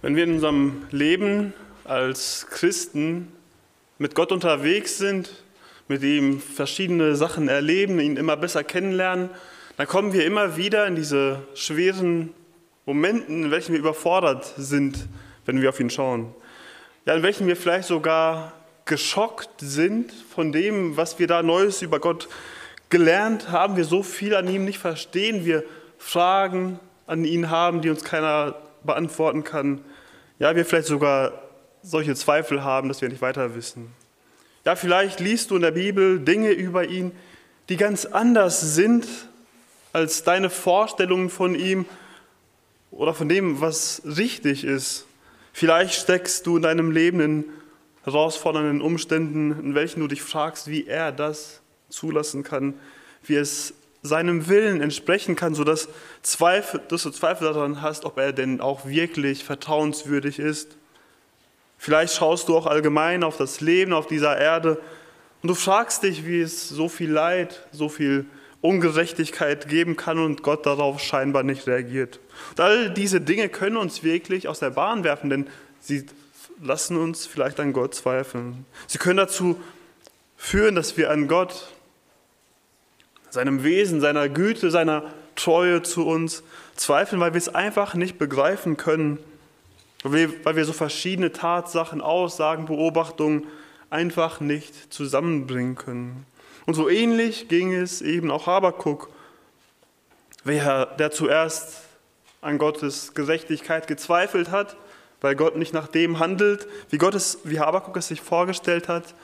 Wenn wir in unserem Leben als Christen mit Gott unterwegs sind, mit ihm verschiedene Sachen erleben, ihn immer besser kennenlernen, dann kommen wir immer wieder in diese schweren Momenten, in welchen wir überfordert sind, wenn wir auf ihn schauen. Ja, in welchen wir vielleicht sogar geschockt sind von dem, was wir da Neues über Gott gelernt haben. Wir so viel an ihm nicht verstehen. Wir Fragen an ihn haben, die uns keiner beantworten kann. Ja, wir vielleicht sogar solche Zweifel haben, dass wir nicht weiter wissen. Ja, vielleicht liest du in der Bibel Dinge über ihn, die ganz anders sind als deine Vorstellungen von ihm oder von dem, was richtig ist. Vielleicht steckst du in deinem Leben in herausfordernden Umständen, in welchen du dich fragst, wie er das zulassen kann, wie es seinem Willen entsprechen kann, sodass Zweifel, dass du Zweifel daran hast, ob er denn auch wirklich vertrauenswürdig ist. Vielleicht schaust du auch allgemein auf das Leben auf dieser Erde und du fragst dich, wie es so viel Leid, so viel Ungerechtigkeit geben kann und Gott darauf scheinbar nicht reagiert. Und all diese Dinge können uns wirklich aus der Bahn werfen, denn sie lassen uns vielleicht an Gott zweifeln. Sie können dazu führen, dass wir an Gott seinem Wesen, seiner Güte, seiner Treue zu uns zweifeln, weil wir es einfach nicht begreifen können, weil wir, so verschiedene Tatsachen, Aussagen, Beobachtungen einfach nicht zusammenbringen können. Und so ähnlich ging es eben auch Habakuk, wer, der zuerst an Gottes Gerechtigkeit gezweifelt hat, weil Gott nicht nach dem handelt, wie, Gott es, wie Habakuk es sich vorgestellt hat.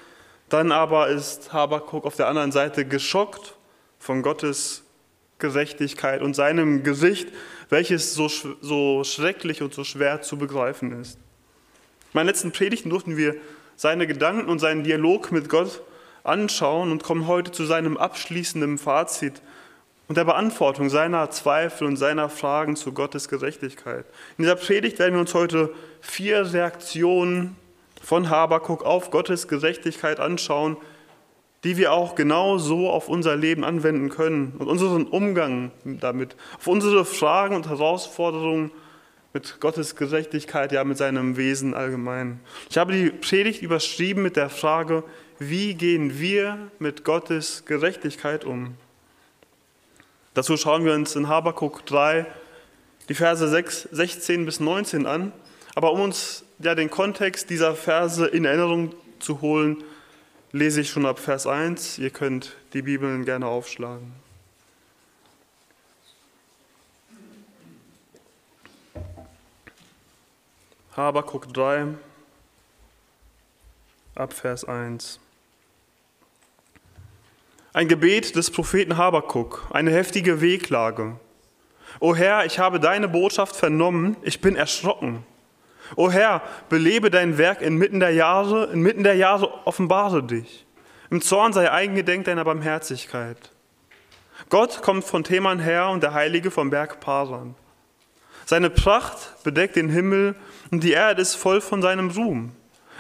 Dann aber ist Habakuk auf der anderen Seite geschockt von Gottes Gerechtigkeit und seinem Gesicht, welches so, so schrecklich und so schwer zu begreifen ist. In meinen letzten Predigten durften wir seine Gedanken und seinen Dialog mit Gott anschauen und kommen heute zu seinem abschließenden Fazit und der Beantwortung seiner Zweifel und seiner Fragen zu Gottes Gerechtigkeit. In dieser Predigt werden wir uns heute vier Reaktionen von Habakuk auf Gottes Gerechtigkeit anschauen, die wir auch genau so auf unser Leben anwenden können und unseren Umgang damit, auf unsere Fragen und Herausforderungen mit Gottes Gerechtigkeit, ja mit seinem Wesen allgemein. Ich habe die Predigt überschrieben mit der Frage, wie gehen wir mit Gottes Gerechtigkeit um? Dazu schauen wir uns in Habakuk 3 die Verse 6, 16 bis 19 an. Aber um uns ja den Kontext dieser Verse in Erinnerung zu holen, lese ich schon ab Vers 1. Ihr könnt die Bibeln gerne aufschlagen. Habakuk 3, ab Vers 1. Ein Gebet des Propheten Habakuk, eine heftige Wehklage. O Herr, ich habe deine Botschaft vernommen, ich bin erschrocken. O Herr, belebe dein Werk inmitten der Jahre, inmitten der Jahre offenbare dich. Im Zorn sei eingedenk deiner Barmherzigkeit. Gott kommt von Theman her und der Heilige vom Berg Paran. Seine Pracht bedeckt den Himmel und die Erde ist voll von seinem Ruhm.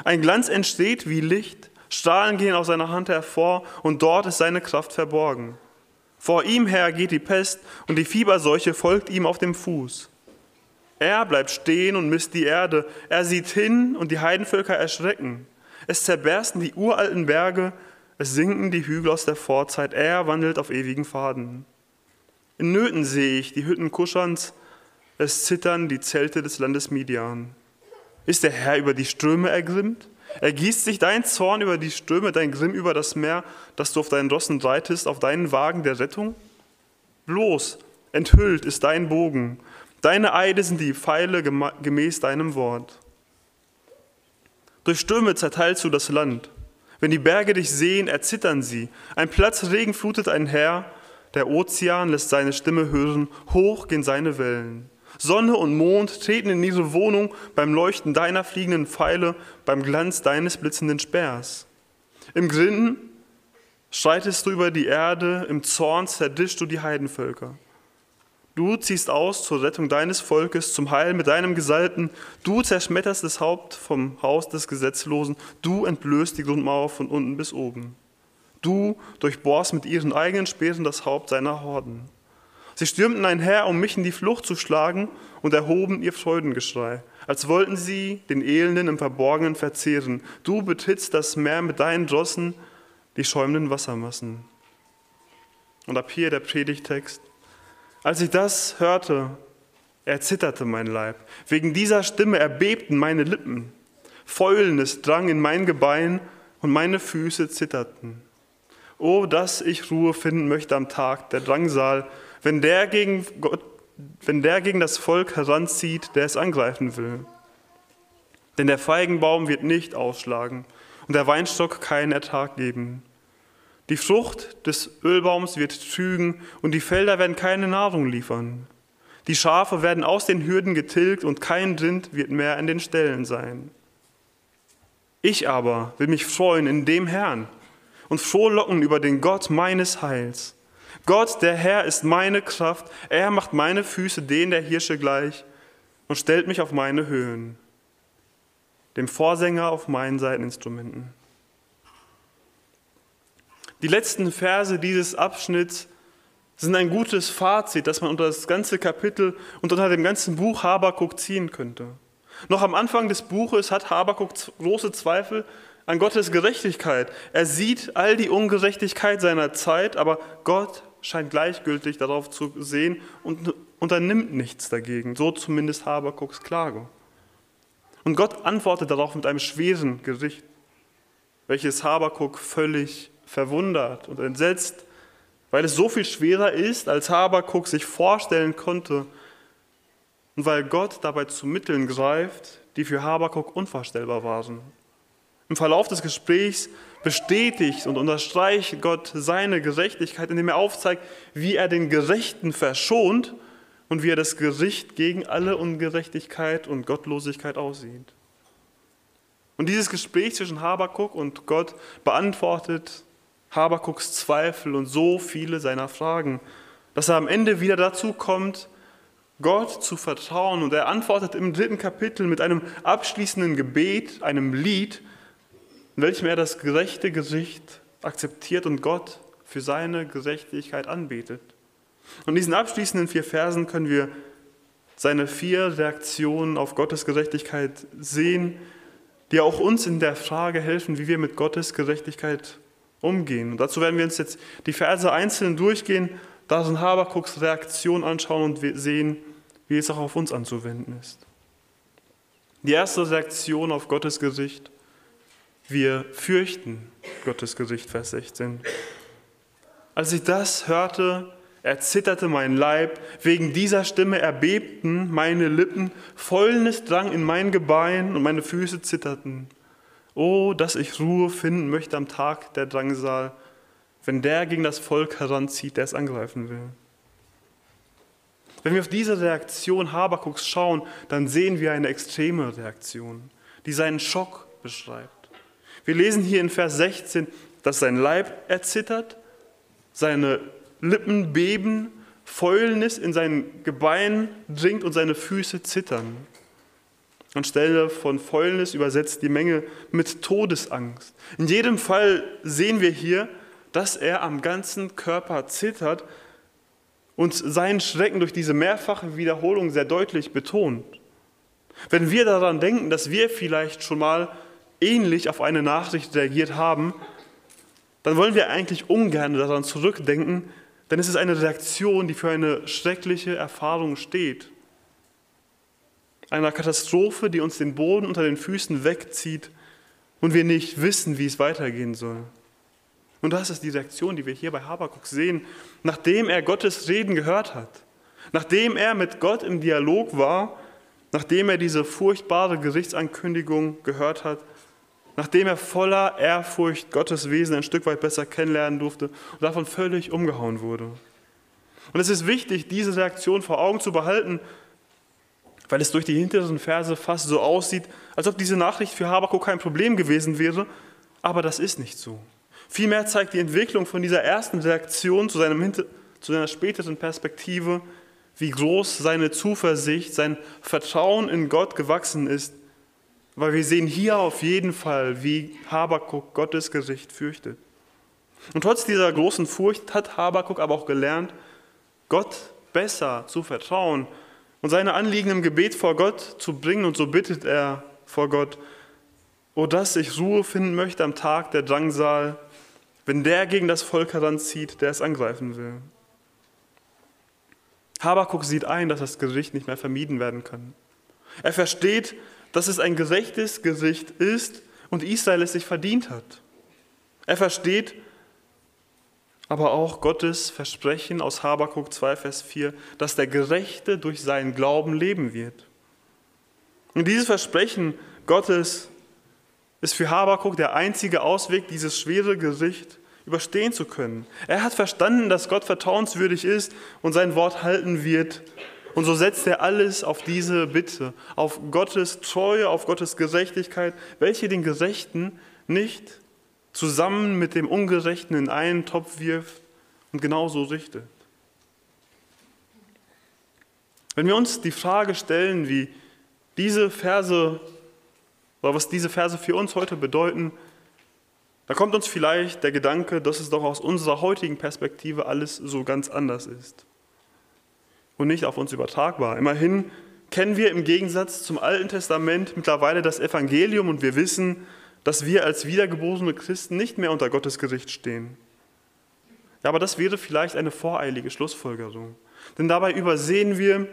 Ein Glanz entsteht wie Licht, Strahlen gehen aus seiner Hand hervor und dort ist seine Kraft verborgen. Vor ihm her geht die Pest und die Fieberseuche folgt ihm auf dem Fuß. Er bleibt stehen und misst die Erde. Er sieht hin und die Heidenvölker erschrecken. Es zerbersten die uralten Berge, es sinken die Hügel aus der Vorzeit. Er wandelt auf ewigen Pfaden. In Nöten sehe ich die Hütten Kuschans, es zittern die Zelte des Landes Midian. Ist der Herr über die Ströme ergrimmt? Ergießt sich dein Zorn über die Ströme, dein Grimm über das Meer, dass du auf deinen Rossen reitest, auf deinen Wagen der Rettung? Bloß, enthüllt ist dein Bogen, Deine Eide sind die Pfeile gemäß deinem Wort. Durch Stürme zerteilst du das Land. Wenn die Berge dich sehen, erzittern sie. Ein Platzregen flutet ein Herr, der Ozean lässt seine Stimme hören, hoch gehen seine Wellen. Sonne und Mond treten in ihre Wohnung beim Leuchten deiner fliegenden Pfeile, beim Glanz deines blitzenden Speers. Im Grinden schreitest du über die Erde, im Zorn zerdischst du die Heidenvölker. Du ziehst aus zur Rettung deines Volkes, zum Heil mit deinem Gesalten. Du zerschmetterst das Haupt vom Haus des Gesetzlosen. Du entblößt die Grundmauer von unten bis oben. Du durchbohrst mit ihren eigenen Speeren das Haupt seiner Horden. Sie stürmten einher, um mich in die Flucht zu schlagen und erhoben ihr Freudengeschrei, als wollten sie den Elenden im Verborgenen verzehren. Du betrittst das Meer mit deinen Drossen, die schäumenden Wassermassen. Und ab hier der Predigtext. Als ich das hörte, erzitterte mein Leib. Wegen dieser Stimme erbebten meine Lippen. Fäulnis drang in mein Gebein und meine Füße zitterten. Oh, dass ich Ruhe finden möchte am Tag der Drangsal, wenn der gegen, Gott, wenn der gegen das Volk heranzieht, der es angreifen will. Denn der Feigenbaum wird nicht ausschlagen und der Weinstock keinen Ertrag geben. Die Frucht des Ölbaums wird trügen und die Felder werden keine Nahrung liefern. Die Schafe werden aus den Hürden getilgt und kein Rind wird mehr in den Ställen sein. Ich aber will mich freuen in dem Herrn und frohlocken über den Gott meines Heils. Gott, der Herr, ist meine Kraft. Er macht meine Füße denen der Hirsche gleich und stellt mich auf meine Höhen, dem Vorsänger auf meinen Seiteninstrumenten. Die letzten Verse dieses Abschnitts sind ein gutes Fazit, das man unter das ganze Kapitel und unter dem ganzen Buch Habakuk ziehen könnte. Noch am Anfang des Buches hat Habakuk große Zweifel an Gottes Gerechtigkeit. Er sieht all die Ungerechtigkeit seiner Zeit, aber Gott scheint gleichgültig darauf zu sehen und unternimmt nichts dagegen. So zumindest Habakuks Klage. Und Gott antwortet darauf mit einem schweren Gericht, welches Habakuk völlig verwundert und entsetzt, weil es so viel schwerer ist, als Habakuk sich vorstellen konnte und weil Gott dabei zu Mitteln greift, die für Habakuk unvorstellbar waren. Im Verlauf des Gesprächs bestätigt und unterstreicht Gott seine Gerechtigkeit, indem er aufzeigt, wie er den Gerechten verschont und wie er das Gericht gegen alle Ungerechtigkeit und Gottlosigkeit aussieht. Und dieses Gespräch zwischen Habakuk und Gott beantwortet Habakuks Zweifel und so viele seiner Fragen, dass er am Ende wieder dazu kommt, Gott zu vertrauen. Und er antwortet im dritten Kapitel mit einem abschließenden Gebet, einem Lied, in welchem er das gerechte Gesicht akzeptiert und Gott für seine Gerechtigkeit anbetet. Und in diesen abschließenden vier Versen können wir seine vier Reaktionen auf Gottes Gerechtigkeit sehen, die auch uns in der Frage helfen, wie wir mit Gottes Gerechtigkeit umgehen. Und dazu werden wir uns jetzt die Verse einzeln durchgehen, da sind Habakuks Reaktion anschauen und sehen, wie es auch auf uns anzuwenden ist. Die erste Reaktion auf Gottes Gericht wir fürchten Gottes Gesicht, Vers 16. Als ich das hörte, erzitterte mein Leib, wegen dieser Stimme erbebten meine Lippen, Fäulnis drang in mein Gebein und meine Füße zitterten. Oh, dass ich Ruhe finden möchte am Tag der Drangsal, wenn der gegen das Volk heranzieht, der es angreifen will. Wenn wir auf diese Reaktion Habakuks schauen, dann sehen wir eine extreme Reaktion, die seinen Schock beschreibt. Wir lesen hier in Vers 16, dass sein Leib erzittert, seine Lippen beben, Fäulnis in sein Gebein dringt und seine Füße zittern. Anstelle von Fäulnis übersetzt die Menge mit Todesangst. In jedem Fall sehen wir hier, dass er am ganzen Körper zittert und seinen Schrecken durch diese mehrfache Wiederholung sehr deutlich betont. Wenn wir daran denken, dass wir vielleicht schon mal ähnlich auf eine Nachricht reagiert haben, dann wollen wir eigentlich ungern daran zurückdenken, denn es ist eine Reaktion, die für eine schreckliche Erfahrung steht. Einer Katastrophe, die uns den Boden unter den Füßen wegzieht und wir nicht wissen, wie es weitergehen soll. Und das ist die Reaktion, die wir hier bei Habakuk sehen, nachdem er Gottes Reden gehört hat, nachdem er mit Gott im Dialog war, nachdem er diese furchtbare Gerichtsankündigung gehört hat nachdem er voller Ehrfurcht Gottes Wesen ein Stück weit besser kennenlernen durfte und davon völlig umgehauen wurde. Und es ist wichtig, diese Reaktion vor Augen zu behalten, weil es durch die hinteren Verse fast so aussieht, als ob diese Nachricht für Habakuk kein Problem gewesen wäre, aber das ist nicht so. Vielmehr zeigt die Entwicklung von dieser ersten Reaktion zu, seinem, zu seiner späteren Perspektive, wie groß seine Zuversicht, sein Vertrauen in Gott gewachsen ist weil wir sehen hier auf jeden Fall, wie Habakuk Gottes Gesicht fürchtet. Und trotz dieser großen Furcht hat Habakuk aber auch gelernt, Gott besser zu vertrauen und seine Anliegen im Gebet vor Gott zu bringen. Und so bittet er vor Gott, O dass ich Ruhe finden möchte am Tag der Drangsal, wenn der gegen das Volk heranzieht, der es angreifen will. Habakuk sieht ein, dass das Gericht nicht mehr vermieden werden kann. Er versteht, dass es ein gerechtes Gericht ist und Israel es sich verdient hat. Er versteht aber auch Gottes Versprechen aus Habakuk 2, Vers 4, dass der Gerechte durch seinen Glauben leben wird. Und dieses Versprechen Gottes ist für Habakuk der einzige Ausweg, dieses schwere Gericht überstehen zu können. Er hat verstanden, dass Gott vertrauenswürdig ist und sein Wort halten wird. Und so setzt er alles auf diese Bitte, auf Gottes Treue, auf Gottes Gerechtigkeit, welche den Gerechten nicht zusammen mit dem Ungerechten in einen Topf wirft und genauso richtet. Wenn wir uns die Frage stellen, wie diese Verse oder was diese Verse für uns heute bedeuten, da kommt uns vielleicht der Gedanke, dass es doch aus unserer heutigen Perspektive alles so ganz anders ist und nicht auf uns übertragbar. Immerhin kennen wir im Gegensatz zum Alten Testament mittlerweile das Evangelium und wir wissen, dass wir als wiedergeborene Christen nicht mehr unter Gottes Gericht stehen. Ja, aber das wäre vielleicht eine voreilige Schlussfolgerung. Denn dabei übersehen wir,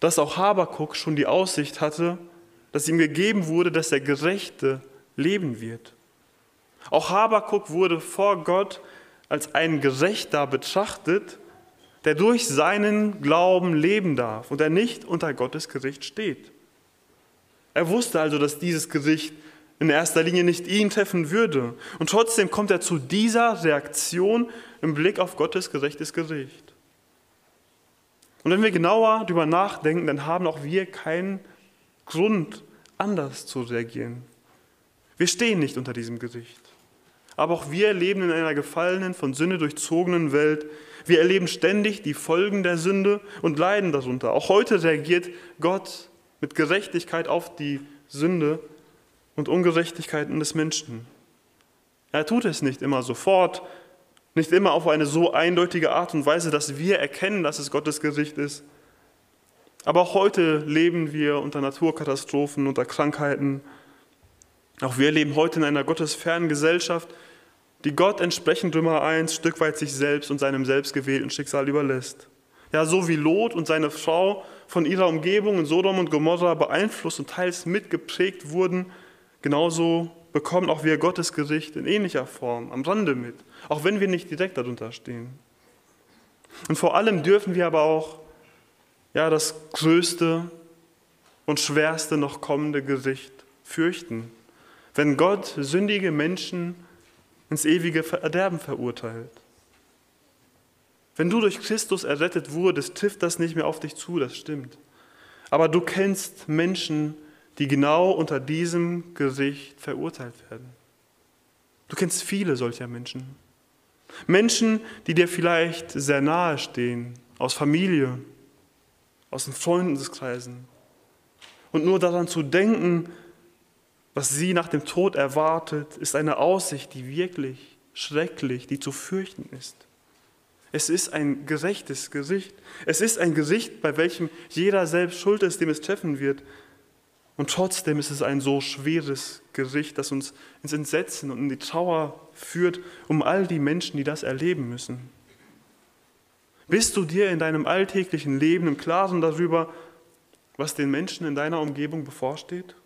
dass auch Habakuk schon die Aussicht hatte, dass ihm gegeben wurde, dass der Gerechte leben wird. Auch Habakuk wurde vor Gott als ein Gerechter betrachtet, der durch seinen Glauben leben darf und der nicht unter Gottes Gericht steht. Er wusste also, dass dieses Gericht in erster Linie nicht ihn treffen würde. Und trotzdem kommt er zu dieser Reaktion im Blick auf Gottes gerechtes Gericht. Und wenn wir genauer darüber nachdenken, dann haben auch wir keinen Grund, anders zu reagieren. Wir stehen nicht unter diesem Gericht. Aber auch wir leben in einer gefallenen, von Sünde durchzogenen Welt. Wir erleben ständig die Folgen der Sünde und leiden darunter. Auch heute reagiert Gott mit Gerechtigkeit auf die Sünde und Ungerechtigkeiten des Menschen. Er tut es nicht immer sofort, nicht immer auf eine so eindeutige Art und Weise, dass wir erkennen, dass es Gottes Gericht ist. Aber auch heute leben wir unter Naturkatastrophen, unter Krankheiten, auch wir leben heute in einer gottesfernen Gesellschaft, die Gott entsprechend Römer 1 Stück weit sich selbst und seinem selbstgewählten Schicksal überlässt. Ja, so wie Lot und seine Frau von ihrer Umgebung in Sodom und Gomorra beeinflusst und teils mitgeprägt wurden, genauso bekommen auch wir Gottes Gericht in ähnlicher Form am Rande mit, auch wenn wir nicht direkt darunter stehen. Und vor allem dürfen wir aber auch ja, das größte und schwerste noch kommende Gericht fürchten wenn Gott sündige Menschen ins ewige Verderben verurteilt. Wenn du durch Christus errettet wurdest, trifft das nicht mehr auf dich zu, das stimmt. Aber du kennst Menschen, die genau unter diesem Gericht verurteilt werden. Du kennst viele solcher Menschen. Menschen, die dir vielleicht sehr nahe stehen, aus Familie, aus den Freundeskreisen. Und nur daran zu denken, was sie nach dem Tod erwartet, ist eine Aussicht, die wirklich schrecklich, die zu fürchten ist. Es ist ein gerechtes Gesicht. Es ist ein Gesicht, bei welchem jeder selbst schuld ist, dem es treffen wird. Und trotzdem ist es ein so schweres Gericht, das uns ins Entsetzen und in die Trauer führt, um all die Menschen, die das erleben müssen. Bist du dir in deinem alltäglichen Leben im Klaren darüber, was den Menschen in deiner Umgebung bevorsteht?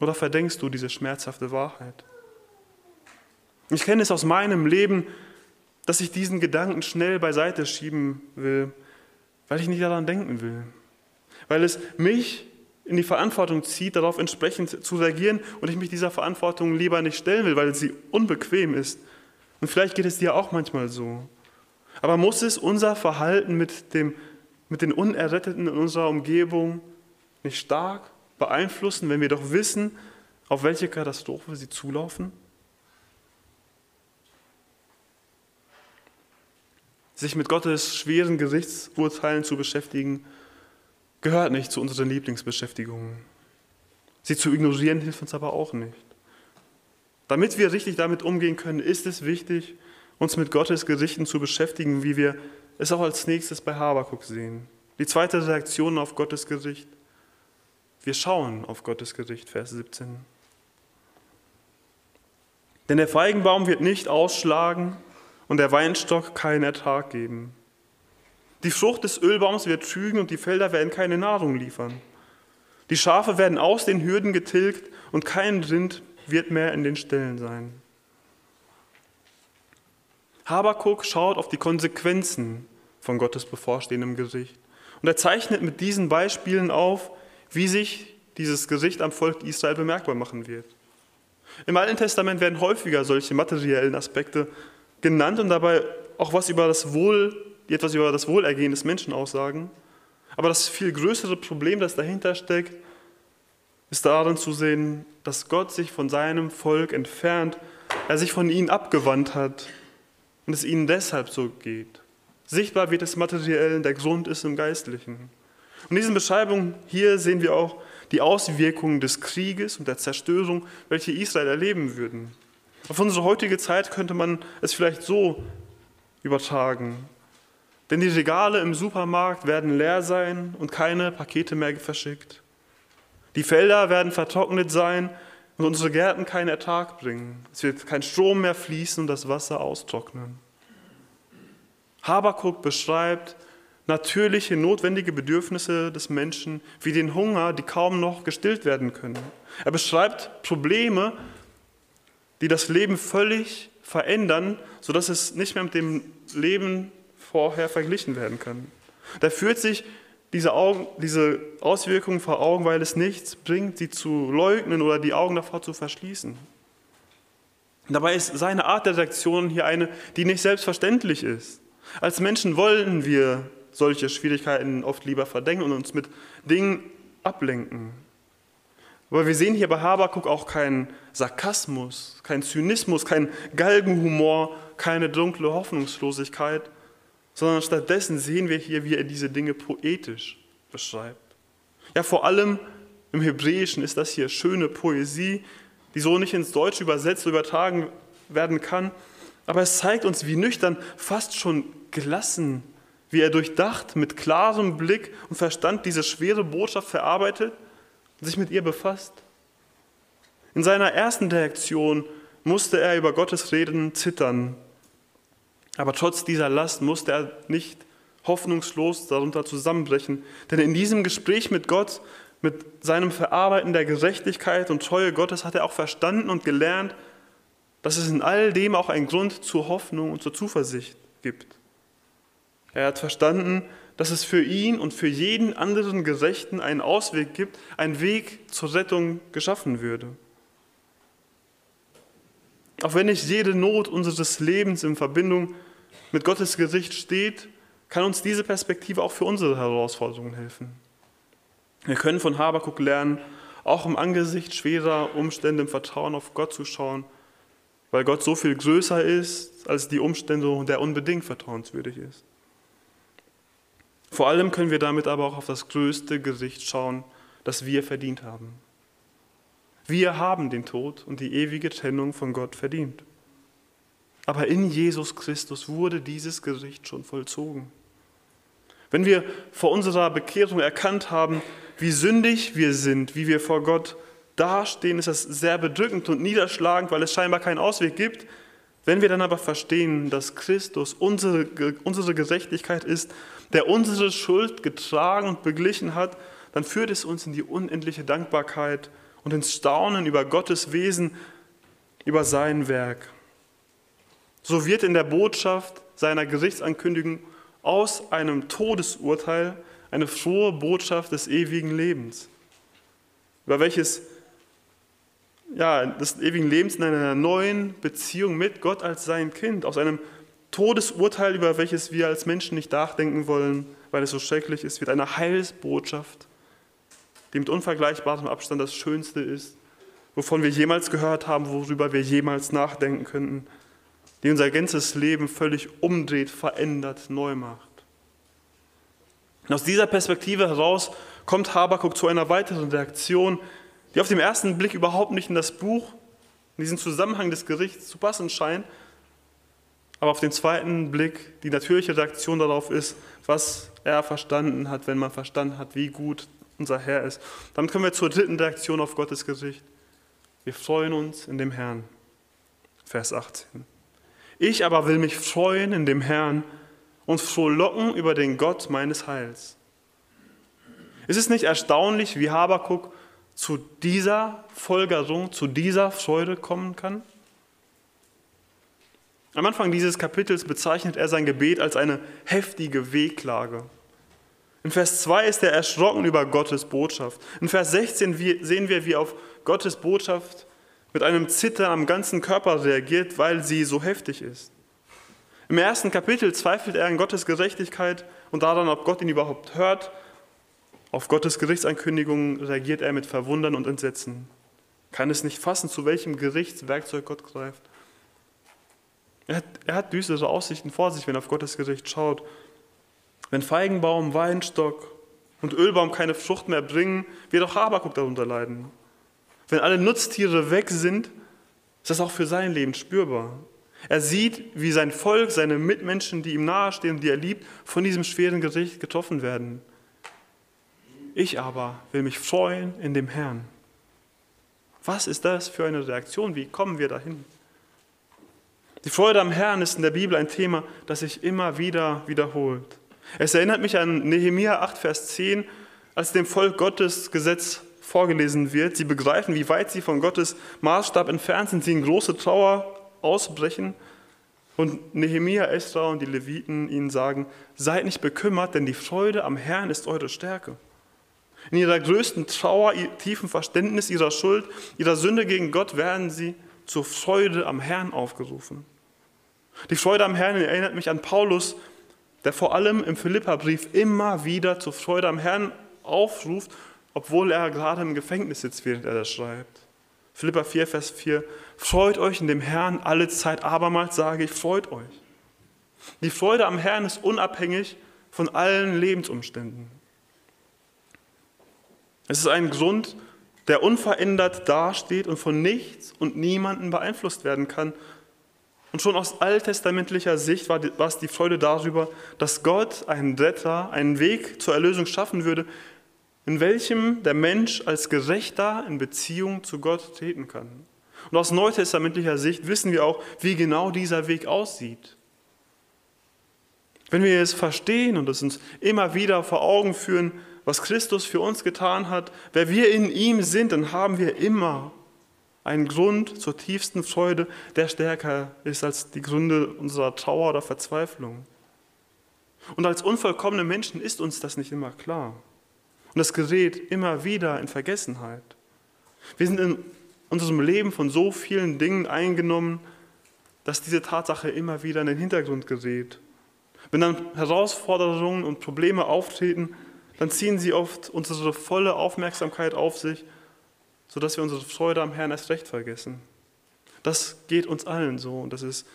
Oder verdenkst du diese schmerzhafte Wahrheit? Ich kenne es aus meinem Leben, dass ich diesen Gedanken schnell beiseite schieben will, weil ich nicht daran denken will. Weil es mich in die Verantwortung zieht, darauf entsprechend zu reagieren und ich mich dieser Verantwortung lieber nicht stellen will, weil sie unbequem ist. Und vielleicht geht es dir auch manchmal so. Aber muss es unser Verhalten mit, dem, mit den Unerretteten in unserer Umgebung nicht stark beeinflussen, wenn wir doch wissen, auf welche Katastrophe sie zulaufen? Sich mit Gottes schweren Gerichtsurteilen zu beschäftigen, gehört nicht zu unseren Lieblingsbeschäftigungen. Sie zu ignorieren hilft uns aber auch nicht. Damit wir richtig damit umgehen können, ist es wichtig, uns mit Gottes Gerichten zu beschäftigen, wie wir es auch als nächstes bei Habakuk sehen. Die zweite Reaktion auf Gottes Gericht. Wir schauen auf Gottes Gericht, Vers 17. Denn der Feigenbaum wird nicht ausschlagen und der Weinstock keinen Ertrag geben. Die Frucht des Ölbaums wird trügen und die Felder werden keine Nahrung liefern. Die Schafe werden aus den Hürden getilgt und kein Rind wird mehr in den Ställen sein. Habakuk schaut auf die Konsequenzen von Gottes bevorstehendem Gericht. Und er zeichnet mit diesen Beispielen auf, wie sich dieses Gericht am Volk Israel bemerkbar machen wird. Im Alten Testament werden häufiger solche materiellen Aspekte genannt und dabei auch was über das Wohl, etwas über das Wohlergehen des Menschen aussagen. Aber das viel größere Problem, das dahinter steckt, ist darin zu sehen, dass Gott sich von seinem Volk entfernt, er sich von ihnen abgewandt hat und es ihnen deshalb so geht. Sichtbar wird es materiell, der Grund ist im Geistlichen. In diesen Beschreibungen hier sehen wir auch die Auswirkungen des Krieges und der Zerstörung, welche Israel erleben würden. Auf unsere heutige Zeit könnte man es vielleicht so übertragen. Denn die Regale im Supermarkt werden leer sein und keine Pakete mehr verschickt. Die Felder werden vertrocknet sein und unsere Gärten keinen Ertrag bringen. Es wird kein Strom mehr fließen und das Wasser austrocknen. Habakuk beschreibt natürliche, notwendige Bedürfnisse des Menschen, wie den Hunger, die kaum noch gestillt werden können. Er beschreibt Probleme, die das Leben völlig verändern, sodass es nicht mehr mit dem Leben vorher verglichen werden kann. Da führt sich diese, Augen, diese Auswirkungen vor Augen, weil es nichts bringt, sie zu leugnen oder die Augen davor zu verschließen. Dabei ist seine Art der Reaktion hier eine, die nicht selbstverständlich ist. Als Menschen wollen wir solche Schwierigkeiten oft lieber verdenken und uns mit Dingen ablenken. Aber wir sehen hier bei Habakuk auch keinen Sarkasmus, keinen Zynismus, keinen Galgenhumor, keine dunkle Hoffnungslosigkeit, sondern stattdessen sehen wir hier, wie er diese Dinge poetisch beschreibt. Ja, vor allem im Hebräischen ist das hier schöne Poesie, die so nicht ins Deutsche übersetzt, übertragen werden kann. Aber es zeigt uns, wie nüchtern, fast schon gelassen wie er durchdacht, mit klarem Blick und Verstand diese schwere Botschaft verarbeitet und sich mit ihr befasst. In seiner ersten Reaktion musste er über Gottes Reden zittern. Aber trotz dieser Last musste er nicht hoffnungslos darunter zusammenbrechen. Denn in diesem Gespräch mit Gott, mit seinem Verarbeiten der Gerechtigkeit und Treue Gottes hat er auch verstanden und gelernt, dass es in all dem auch einen Grund zur Hoffnung und zur Zuversicht gibt. Er hat verstanden, dass es für ihn und für jeden anderen Gerechten einen Ausweg gibt, ein Weg zur Rettung geschaffen würde. Auch wenn nicht jede Not unseres Lebens in Verbindung mit Gottes Gericht steht, kann uns diese Perspektive auch für unsere Herausforderungen helfen. Wir können von Habakuk lernen, auch im Angesicht schwerer Umstände im Vertrauen auf Gott zu schauen, weil Gott so viel größer ist als die Umstände der unbedingt vertrauenswürdig ist. Vor allem können wir damit aber auch auf das größte Gericht schauen, das wir verdient haben. Wir haben den Tod und die ewige Trennung von Gott verdient. Aber in Jesus Christus wurde dieses Gericht schon vollzogen. Wenn wir vor unserer Bekehrung erkannt haben, wie sündig wir sind, wie wir vor Gott dastehen, ist das sehr bedrückend und niederschlagend, weil es scheinbar keinen Ausweg gibt. Wenn wir dann aber verstehen, dass Christus unsere, unsere Gerechtigkeit ist der unsere Schuld getragen und beglichen hat, dann führt es uns in die unendliche Dankbarkeit und ins Staunen über Gottes Wesen, über sein Werk. So wird in der Botschaft seiner Gerichtsankündigung aus einem Todesurteil eine frohe Botschaft des ewigen Lebens, über welches ja, des ewigen Lebens in einer neuen Beziehung mit Gott als sein Kind, aus einem Todesurteil, über welches wir als Menschen nicht nachdenken wollen, weil es so schrecklich ist, wird eine Heilsbotschaft, die mit unvergleichbarem Abstand das Schönste ist, wovon wir jemals gehört haben, worüber wir jemals nachdenken könnten, die unser ganzes Leben völlig umdreht, verändert, neu macht. Und aus dieser Perspektive heraus kommt Habakuk zu einer weiteren Reaktion, die auf den ersten Blick überhaupt nicht in das Buch, in diesen Zusammenhang des Gerichts zu passen scheint, aber auf den zweiten Blick die natürliche Reaktion darauf ist, was er verstanden hat, wenn man verstanden hat, wie gut unser Herr ist. Dann kommen wir zur dritten Reaktion auf Gottes Gesicht. Wir freuen uns in dem Herrn. Vers 18. Ich aber will mich freuen in dem Herrn und frohlocken über den Gott meines Heils. Ist es nicht erstaunlich, wie Habakuk zu dieser Folgerung, zu dieser Freude kommen kann? Am Anfang dieses Kapitels bezeichnet er sein Gebet als eine heftige Wehklage. In Vers 2 ist er erschrocken über Gottes Botschaft. In Vers 16 sehen wir, wie auf Gottes Botschaft mit einem Zittern am ganzen Körper reagiert, weil sie so heftig ist. Im ersten Kapitel zweifelt er an Gottes Gerechtigkeit und daran, ob Gott ihn überhaupt hört. Auf Gottes Gerichtsankündigungen reagiert er mit Verwundern und Entsetzen. Kann es nicht fassen, zu welchem Gerichtswerkzeug Gott greift. Er hat, er hat düstere Aussichten vor sich, wenn er auf Gottes Gericht schaut. Wenn Feigenbaum, Weinstock und Ölbaum keine Frucht mehr bringen, wird auch Habakuk darunter leiden. Wenn alle Nutztiere weg sind, ist das auch für sein Leben spürbar. Er sieht, wie sein Volk, seine Mitmenschen, die ihm nahestehen, die er liebt, von diesem schweren Gericht getroffen werden. Ich aber will mich freuen in dem Herrn. Was ist das für eine Reaktion? Wie kommen wir dahin? Die Freude am Herrn ist in der Bibel ein Thema, das sich immer wieder wiederholt. Es erinnert mich an Nehemia 8, Vers 10, als dem Volk Gottes Gesetz vorgelesen wird. Sie begreifen, wie weit sie von Gottes Maßstab entfernt sind, sie in große Trauer ausbrechen. Und Nehemia, Esra und die Leviten ihnen sagen, seid nicht bekümmert, denn die Freude am Herrn ist eure Stärke. In ihrer größten Trauer, tiefen Verständnis ihrer Schuld, ihrer Sünde gegen Gott werden sie zur Freude am Herrn aufgerufen. Die Freude am Herrn erinnert mich an Paulus, der vor allem im Philipperbrief immer wieder zur Freude am Herrn aufruft, obwohl er gerade im Gefängnis sitzt, während er das schreibt. Philippa 4, Vers 4, freut euch in dem Herrn alle Zeit, abermals sage ich, freut euch. Die Freude am Herrn ist unabhängig von allen Lebensumständen. Es ist ein Grund, der unverändert dasteht und von nichts und niemandem beeinflusst werden kann und schon aus alttestamentlicher Sicht war es die Freude darüber, dass Gott einen Retter, einen Weg zur Erlösung schaffen würde, in welchem der Mensch als Gerechter in Beziehung zu Gott treten kann. Und aus neutestamentlicher Sicht wissen wir auch, wie genau dieser Weg aussieht. Wenn wir es verstehen und es uns immer wieder vor Augen führen, was Christus für uns getan hat, wer wir in ihm sind, dann haben wir immer ein Grund zur tiefsten Freude, der stärker ist als die Gründe unserer Trauer oder Verzweiflung. Und als unvollkommene Menschen ist uns das nicht immer klar. Und das gerät immer wieder in Vergessenheit. Wir sind in unserem Leben von so vielen Dingen eingenommen, dass diese Tatsache immer wieder in den Hintergrund gerät. Wenn dann Herausforderungen und Probleme auftreten, dann ziehen sie oft unsere volle Aufmerksamkeit auf sich sodass wir unsere Freude am Herrn erst recht vergessen. Das geht uns allen so und das ist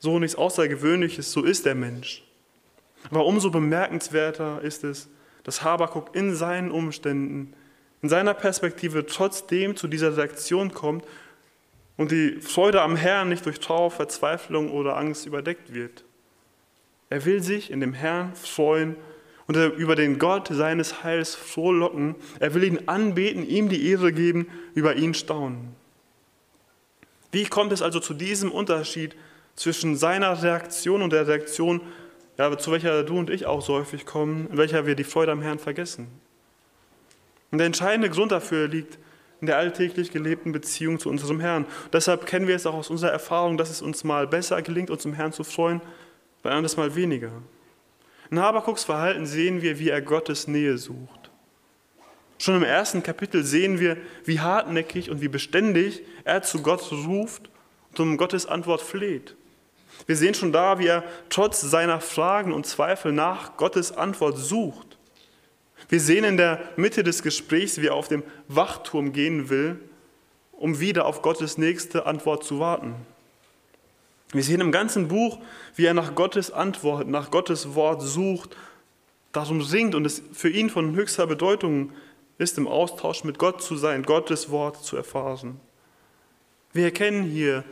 so nichts Außergewöhnliches, so ist der Mensch. Aber umso bemerkenswerter ist es, dass Habakuk in seinen Umständen, in seiner Perspektive trotzdem zu dieser Reaktion kommt und die Freude am Herrn nicht durch Trauer, Verzweiflung oder Angst überdeckt wird. Er will sich in dem Herrn freuen und über den Gott seines Heils frohlocken. Er will ihn anbeten, ihm die Ehre geben, über ihn staunen. Wie kommt es also zu diesem Unterschied zwischen seiner Reaktion und der Reaktion, ja, zu welcher du und ich auch so häufig kommen, in welcher wir die Freude am Herrn vergessen? Und der entscheidende Grund dafür liegt in der alltäglich gelebten Beziehung zu unserem Herrn. Deshalb kennen wir es auch aus unserer Erfahrung, dass es uns mal besser gelingt, uns zum Herrn zu freuen, bei anderes Mal weniger. In Habakuks Verhalten sehen wir, wie er Gottes Nähe sucht. Schon im ersten Kapitel sehen wir, wie hartnäckig und wie beständig er zu Gott ruft und um Gottes Antwort fleht. Wir sehen schon da, wie er trotz seiner Fragen und Zweifel nach Gottes Antwort sucht. Wir sehen in der Mitte des Gesprächs, wie er auf dem Wachturm gehen will, um wieder auf Gottes nächste Antwort zu warten. Wir sehen im ganzen Buch, wie er nach Gottes Antwort, nach Gottes Wort sucht, darum singt und es für ihn von höchster Bedeutung ist, im Austausch mit Gott zu sein, Gottes Wort zu erfahren. Wir erkennen hier,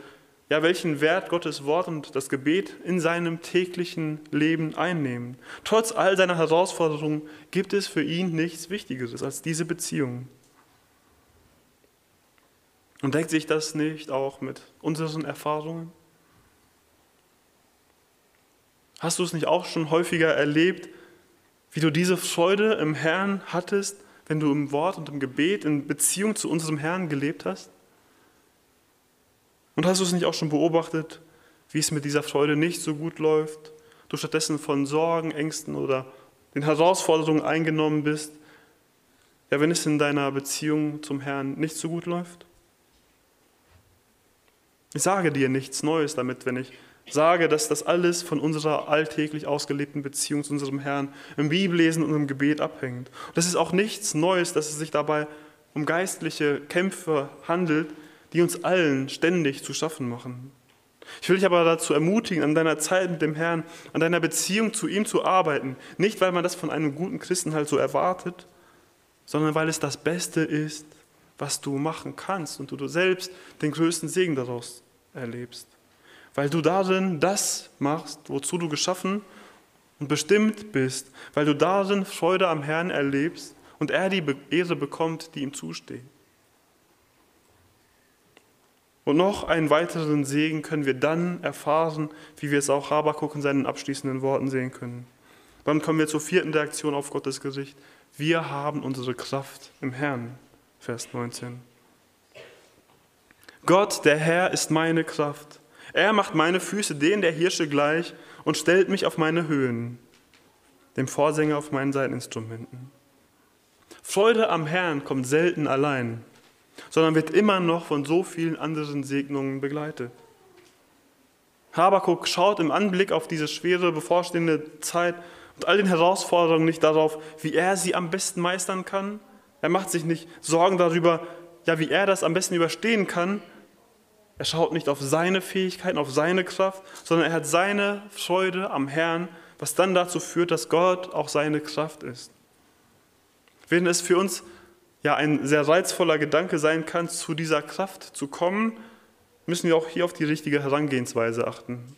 ja, welchen Wert Gottes Wort und das Gebet in seinem täglichen Leben einnehmen. Trotz all seiner Herausforderungen gibt es für ihn nichts Wichtigeres als diese Beziehung. Und deckt sich das nicht auch mit unseren Erfahrungen? Hast du es nicht auch schon häufiger erlebt, wie du diese Freude im Herrn hattest, wenn du im Wort und im Gebet in Beziehung zu unserem Herrn gelebt hast? Und hast du es nicht auch schon beobachtet, wie es mit dieser Freude nicht so gut läuft, du stattdessen von Sorgen, Ängsten oder den Herausforderungen eingenommen bist, ja, wenn es in deiner Beziehung zum Herrn nicht so gut läuft? Ich sage dir nichts Neues damit, wenn ich sage, dass das alles von unserer alltäglich ausgelebten Beziehung zu unserem Herrn im Bibellesen und im Gebet abhängt. Das ist auch nichts Neues, dass es sich dabei um geistliche Kämpfe handelt, die uns allen ständig zu schaffen machen. Ich will dich aber dazu ermutigen, an deiner Zeit mit dem Herrn, an deiner Beziehung zu ihm zu arbeiten. Nicht, weil man das von einem guten Christen halt so erwartet, sondern weil es das Beste ist, was du machen kannst und du selbst den größten Segen daraus erlebst. Weil du darin das machst, wozu du geschaffen und bestimmt bist, weil du darin Freude am Herrn erlebst und er die Ehre bekommt, die ihm zusteht. Und noch einen weiteren Segen können wir dann erfahren, wie wir es auch Habakuk in seinen abschließenden Worten sehen können. Dann kommen wir zur vierten Reaktion auf Gottes Gericht. Wir haben unsere Kraft im Herrn. Vers 19. Gott, der Herr, ist meine Kraft. Er macht meine Füße denen der Hirsche gleich und stellt mich auf meine Höhen, dem Vorsänger auf meinen Seiteninstrumenten. Freude am Herrn kommt selten allein, sondern wird immer noch von so vielen anderen Segnungen begleitet. Habakuk schaut im Anblick auf diese schwere bevorstehende Zeit und all den Herausforderungen nicht darauf, wie er sie am besten meistern kann, er macht sich nicht Sorgen darüber, ja, wie er das am besten überstehen kann. Er schaut nicht auf seine Fähigkeiten, auf seine Kraft, sondern er hat seine Freude am Herrn, was dann dazu führt, dass Gott auch seine Kraft ist. Wenn es für uns ja ein sehr reizvoller Gedanke sein kann, zu dieser Kraft zu kommen, müssen wir auch hier auf die richtige Herangehensweise achten.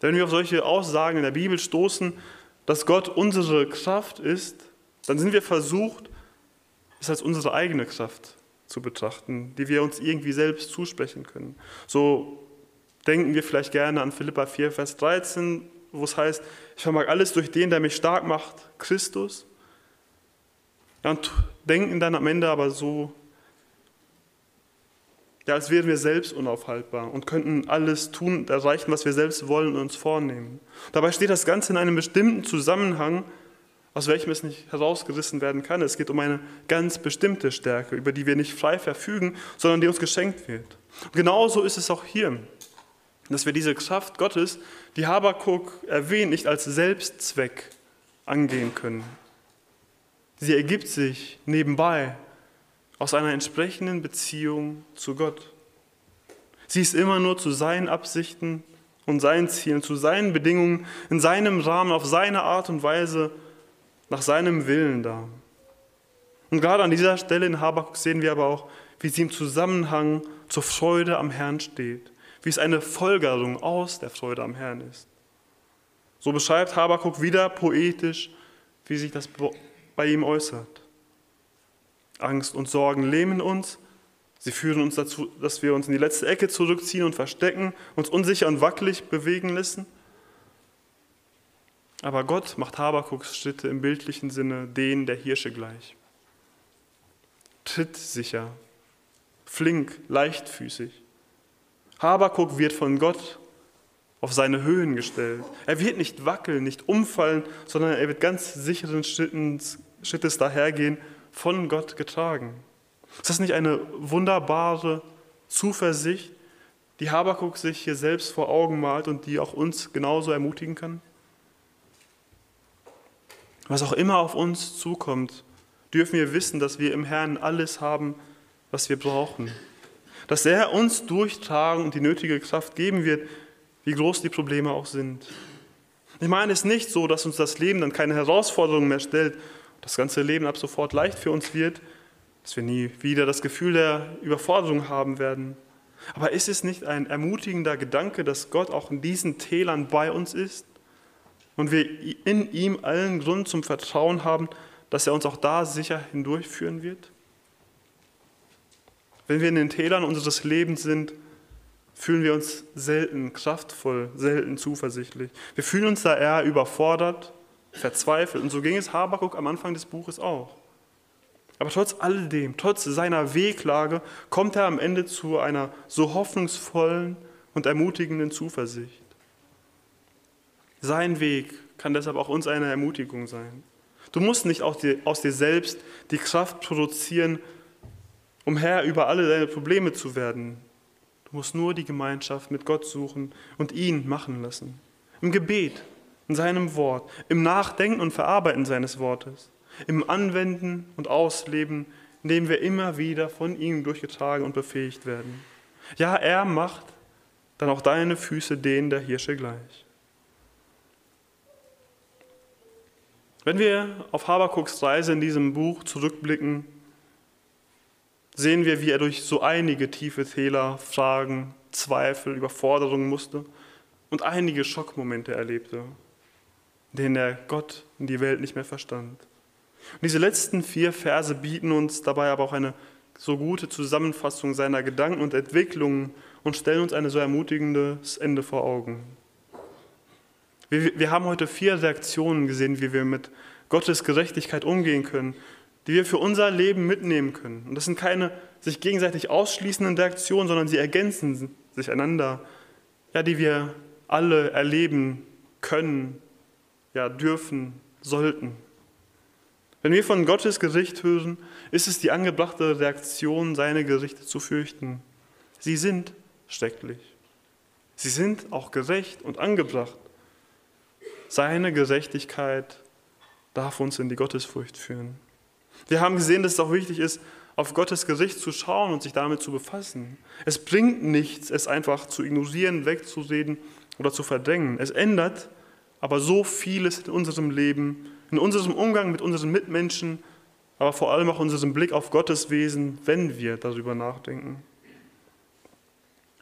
Wenn wir auf solche Aussagen in der Bibel stoßen, dass Gott unsere Kraft ist, dann sind wir versucht, es als unsere eigene Kraft zu betrachten, die wir uns irgendwie selbst zusprechen können. So denken wir vielleicht gerne an Philippa 4, Vers 13, wo es heißt, ich vermag alles durch den, der mich stark macht, Christus. Und denken dann am Ende aber so, ja, als wären wir selbst unaufhaltbar und könnten alles tun und erreichen, was wir selbst wollen und uns vornehmen. Dabei steht das Ganze in einem bestimmten Zusammenhang aus welchem es nicht herausgerissen werden kann. Es geht um eine ganz bestimmte Stärke, über die wir nicht frei verfügen, sondern die uns geschenkt wird. Und genauso ist es auch hier, dass wir diese Kraft Gottes, die Habakuk erwähnt, nicht als Selbstzweck angehen können. Sie ergibt sich nebenbei aus einer entsprechenden Beziehung zu Gott. Sie ist immer nur zu seinen Absichten und seinen Zielen, zu seinen Bedingungen, in seinem Rahmen, auf seine Art und Weise nach seinem Willen da. Und gerade an dieser Stelle in Habakuk sehen wir aber auch, wie sie im Zusammenhang zur Freude am Herrn steht, wie es eine Folgerung aus der Freude am Herrn ist. So beschreibt Habakuk wieder poetisch, wie sich das bei ihm äußert. Angst und Sorgen lähmen uns, sie führen uns dazu, dass wir uns in die letzte Ecke zurückziehen und verstecken, uns unsicher und wackelig bewegen lassen. Aber Gott macht Habakuks Schritte im bildlichen Sinne denen der Hirsche gleich. Trittsicher, flink, leichtfüßig. Habakuk wird von Gott auf seine Höhen gestellt. Er wird nicht wackeln, nicht umfallen, sondern er wird ganz sicheren Schrittes, Schrittes dahergehen, von Gott getragen. Ist das nicht eine wunderbare Zuversicht, die Habakuk sich hier selbst vor Augen malt und die auch uns genauso ermutigen kann? Was auch immer auf uns zukommt, dürfen wir wissen, dass wir im Herrn alles haben, was wir brauchen. Dass er uns durchtragen und die nötige Kraft geben wird, wie groß die Probleme auch sind. Ich meine es nicht so, dass uns das Leben dann keine Herausforderungen mehr stellt, das ganze Leben ab sofort leicht für uns wird, dass wir nie wieder das Gefühl der Überforderung haben werden. Aber ist es nicht ein ermutigender Gedanke, dass Gott auch in diesen Tälern bei uns ist und wir in ihm allen Grund zum Vertrauen haben, dass er uns auch da sicher hindurchführen wird? Wenn wir in den Tälern unseres Lebens sind, fühlen wir uns selten kraftvoll, selten zuversichtlich. Wir fühlen uns da eher überfordert, verzweifelt. Und so ging es Habakuk am Anfang des Buches auch. Aber trotz alledem, trotz seiner Wehklage, kommt er am Ende zu einer so hoffnungsvollen und ermutigenden Zuversicht. Sein Weg kann deshalb auch uns eine Ermutigung sein. Du musst nicht aus dir, aus dir selbst die Kraft produzieren, um Herr über alle deine Probleme zu werden. Du musst nur die Gemeinschaft mit Gott suchen und ihn machen lassen. Im Gebet, in seinem Wort, im Nachdenken und Verarbeiten seines Wortes, im Anwenden und Ausleben, indem wir immer wieder von ihm durchgetragen und befähigt werden. Ja, er macht dann auch deine Füße denen der Hirsche gleich. Wenn wir auf Habakuks Reise in diesem Buch zurückblicken, sehen wir, wie er durch so einige tiefe Täler, Fragen, Zweifel, Überforderungen musste und einige Schockmomente erlebte, in denen er Gott und die Welt nicht mehr verstand. Und diese letzten vier Verse bieten uns dabei aber auch eine so gute Zusammenfassung seiner Gedanken und Entwicklungen und stellen uns ein so ermutigendes Ende vor Augen. Wir, wir haben heute vier Reaktionen gesehen, wie wir mit Gottes Gerechtigkeit umgehen können die wir für unser Leben mitnehmen können. Und das sind keine sich gegenseitig ausschließenden Reaktionen, sondern sie ergänzen sich einander, ja, die wir alle erleben können, ja, dürfen, sollten. Wenn wir von Gottes Gericht hören, ist es die angebrachte Reaktion, seine Gerichte zu fürchten. Sie sind schrecklich. Sie sind auch gerecht und angebracht. Seine Gerechtigkeit darf uns in die Gottesfurcht führen. Wir haben gesehen, dass es auch wichtig ist, auf Gottes Gericht zu schauen und sich damit zu befassen. Es bringt nichts, es einfach zu ignorieren, wegzureden oder zu verdrängen. Es ändert aber so vieles in unserem Leben, in unserem Umgang mit unseren Mitmenschen, aber vor allem auch unserem Blick auf Gottes Wesen, wenn wir darüber nachdenken.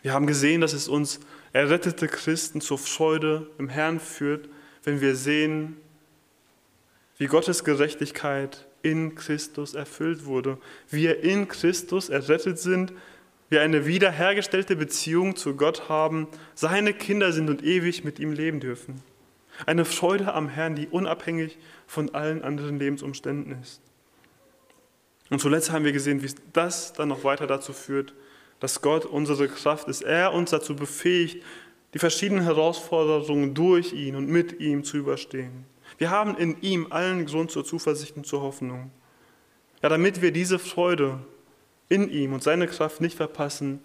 Wir haben gesehen, dass es uns errettete Christen zur Freude im Herrn führt, wenn wir sehen, wie Gottes Gerechtigkeit in Christus erfüllt wurde. Wir in Christus errettet sind, wir eine wiederhergestellte Beziehung zu Gott haben, seine Kinder sind und ewig mit ihm leben dürfen. Eine Freude am Herrn, die unabhängig von allen anderen Lebensumständen ist. Und zuletzt haben wir gesehen, wie das dann noch weiter dazu führt, dass Gott unsere Kraft ist. Er uns dazu befähigt, die verschiedenen Herausforderungen durch ihn und mit ihm zu überstehen. Wir haben in ihm allen Grund zur Zuversicht und zur Hoffnung. Ja, damit wir diese Freude in ihm und seine Kraft nicht verpassen,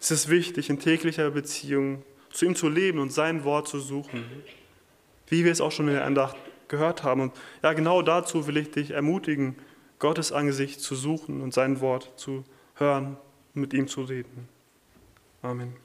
ist es wichtig, in täglicher Beziehung zu ihm zu leben und sein Wort zu suchen. Wie wir es auch schon in der Andacht gehört haben. Und ja, genau dazu will ich dich ermutigen, Gottes Angesicht zu suchen und sein Wort zu hören und mit ihm zu reden. Amen.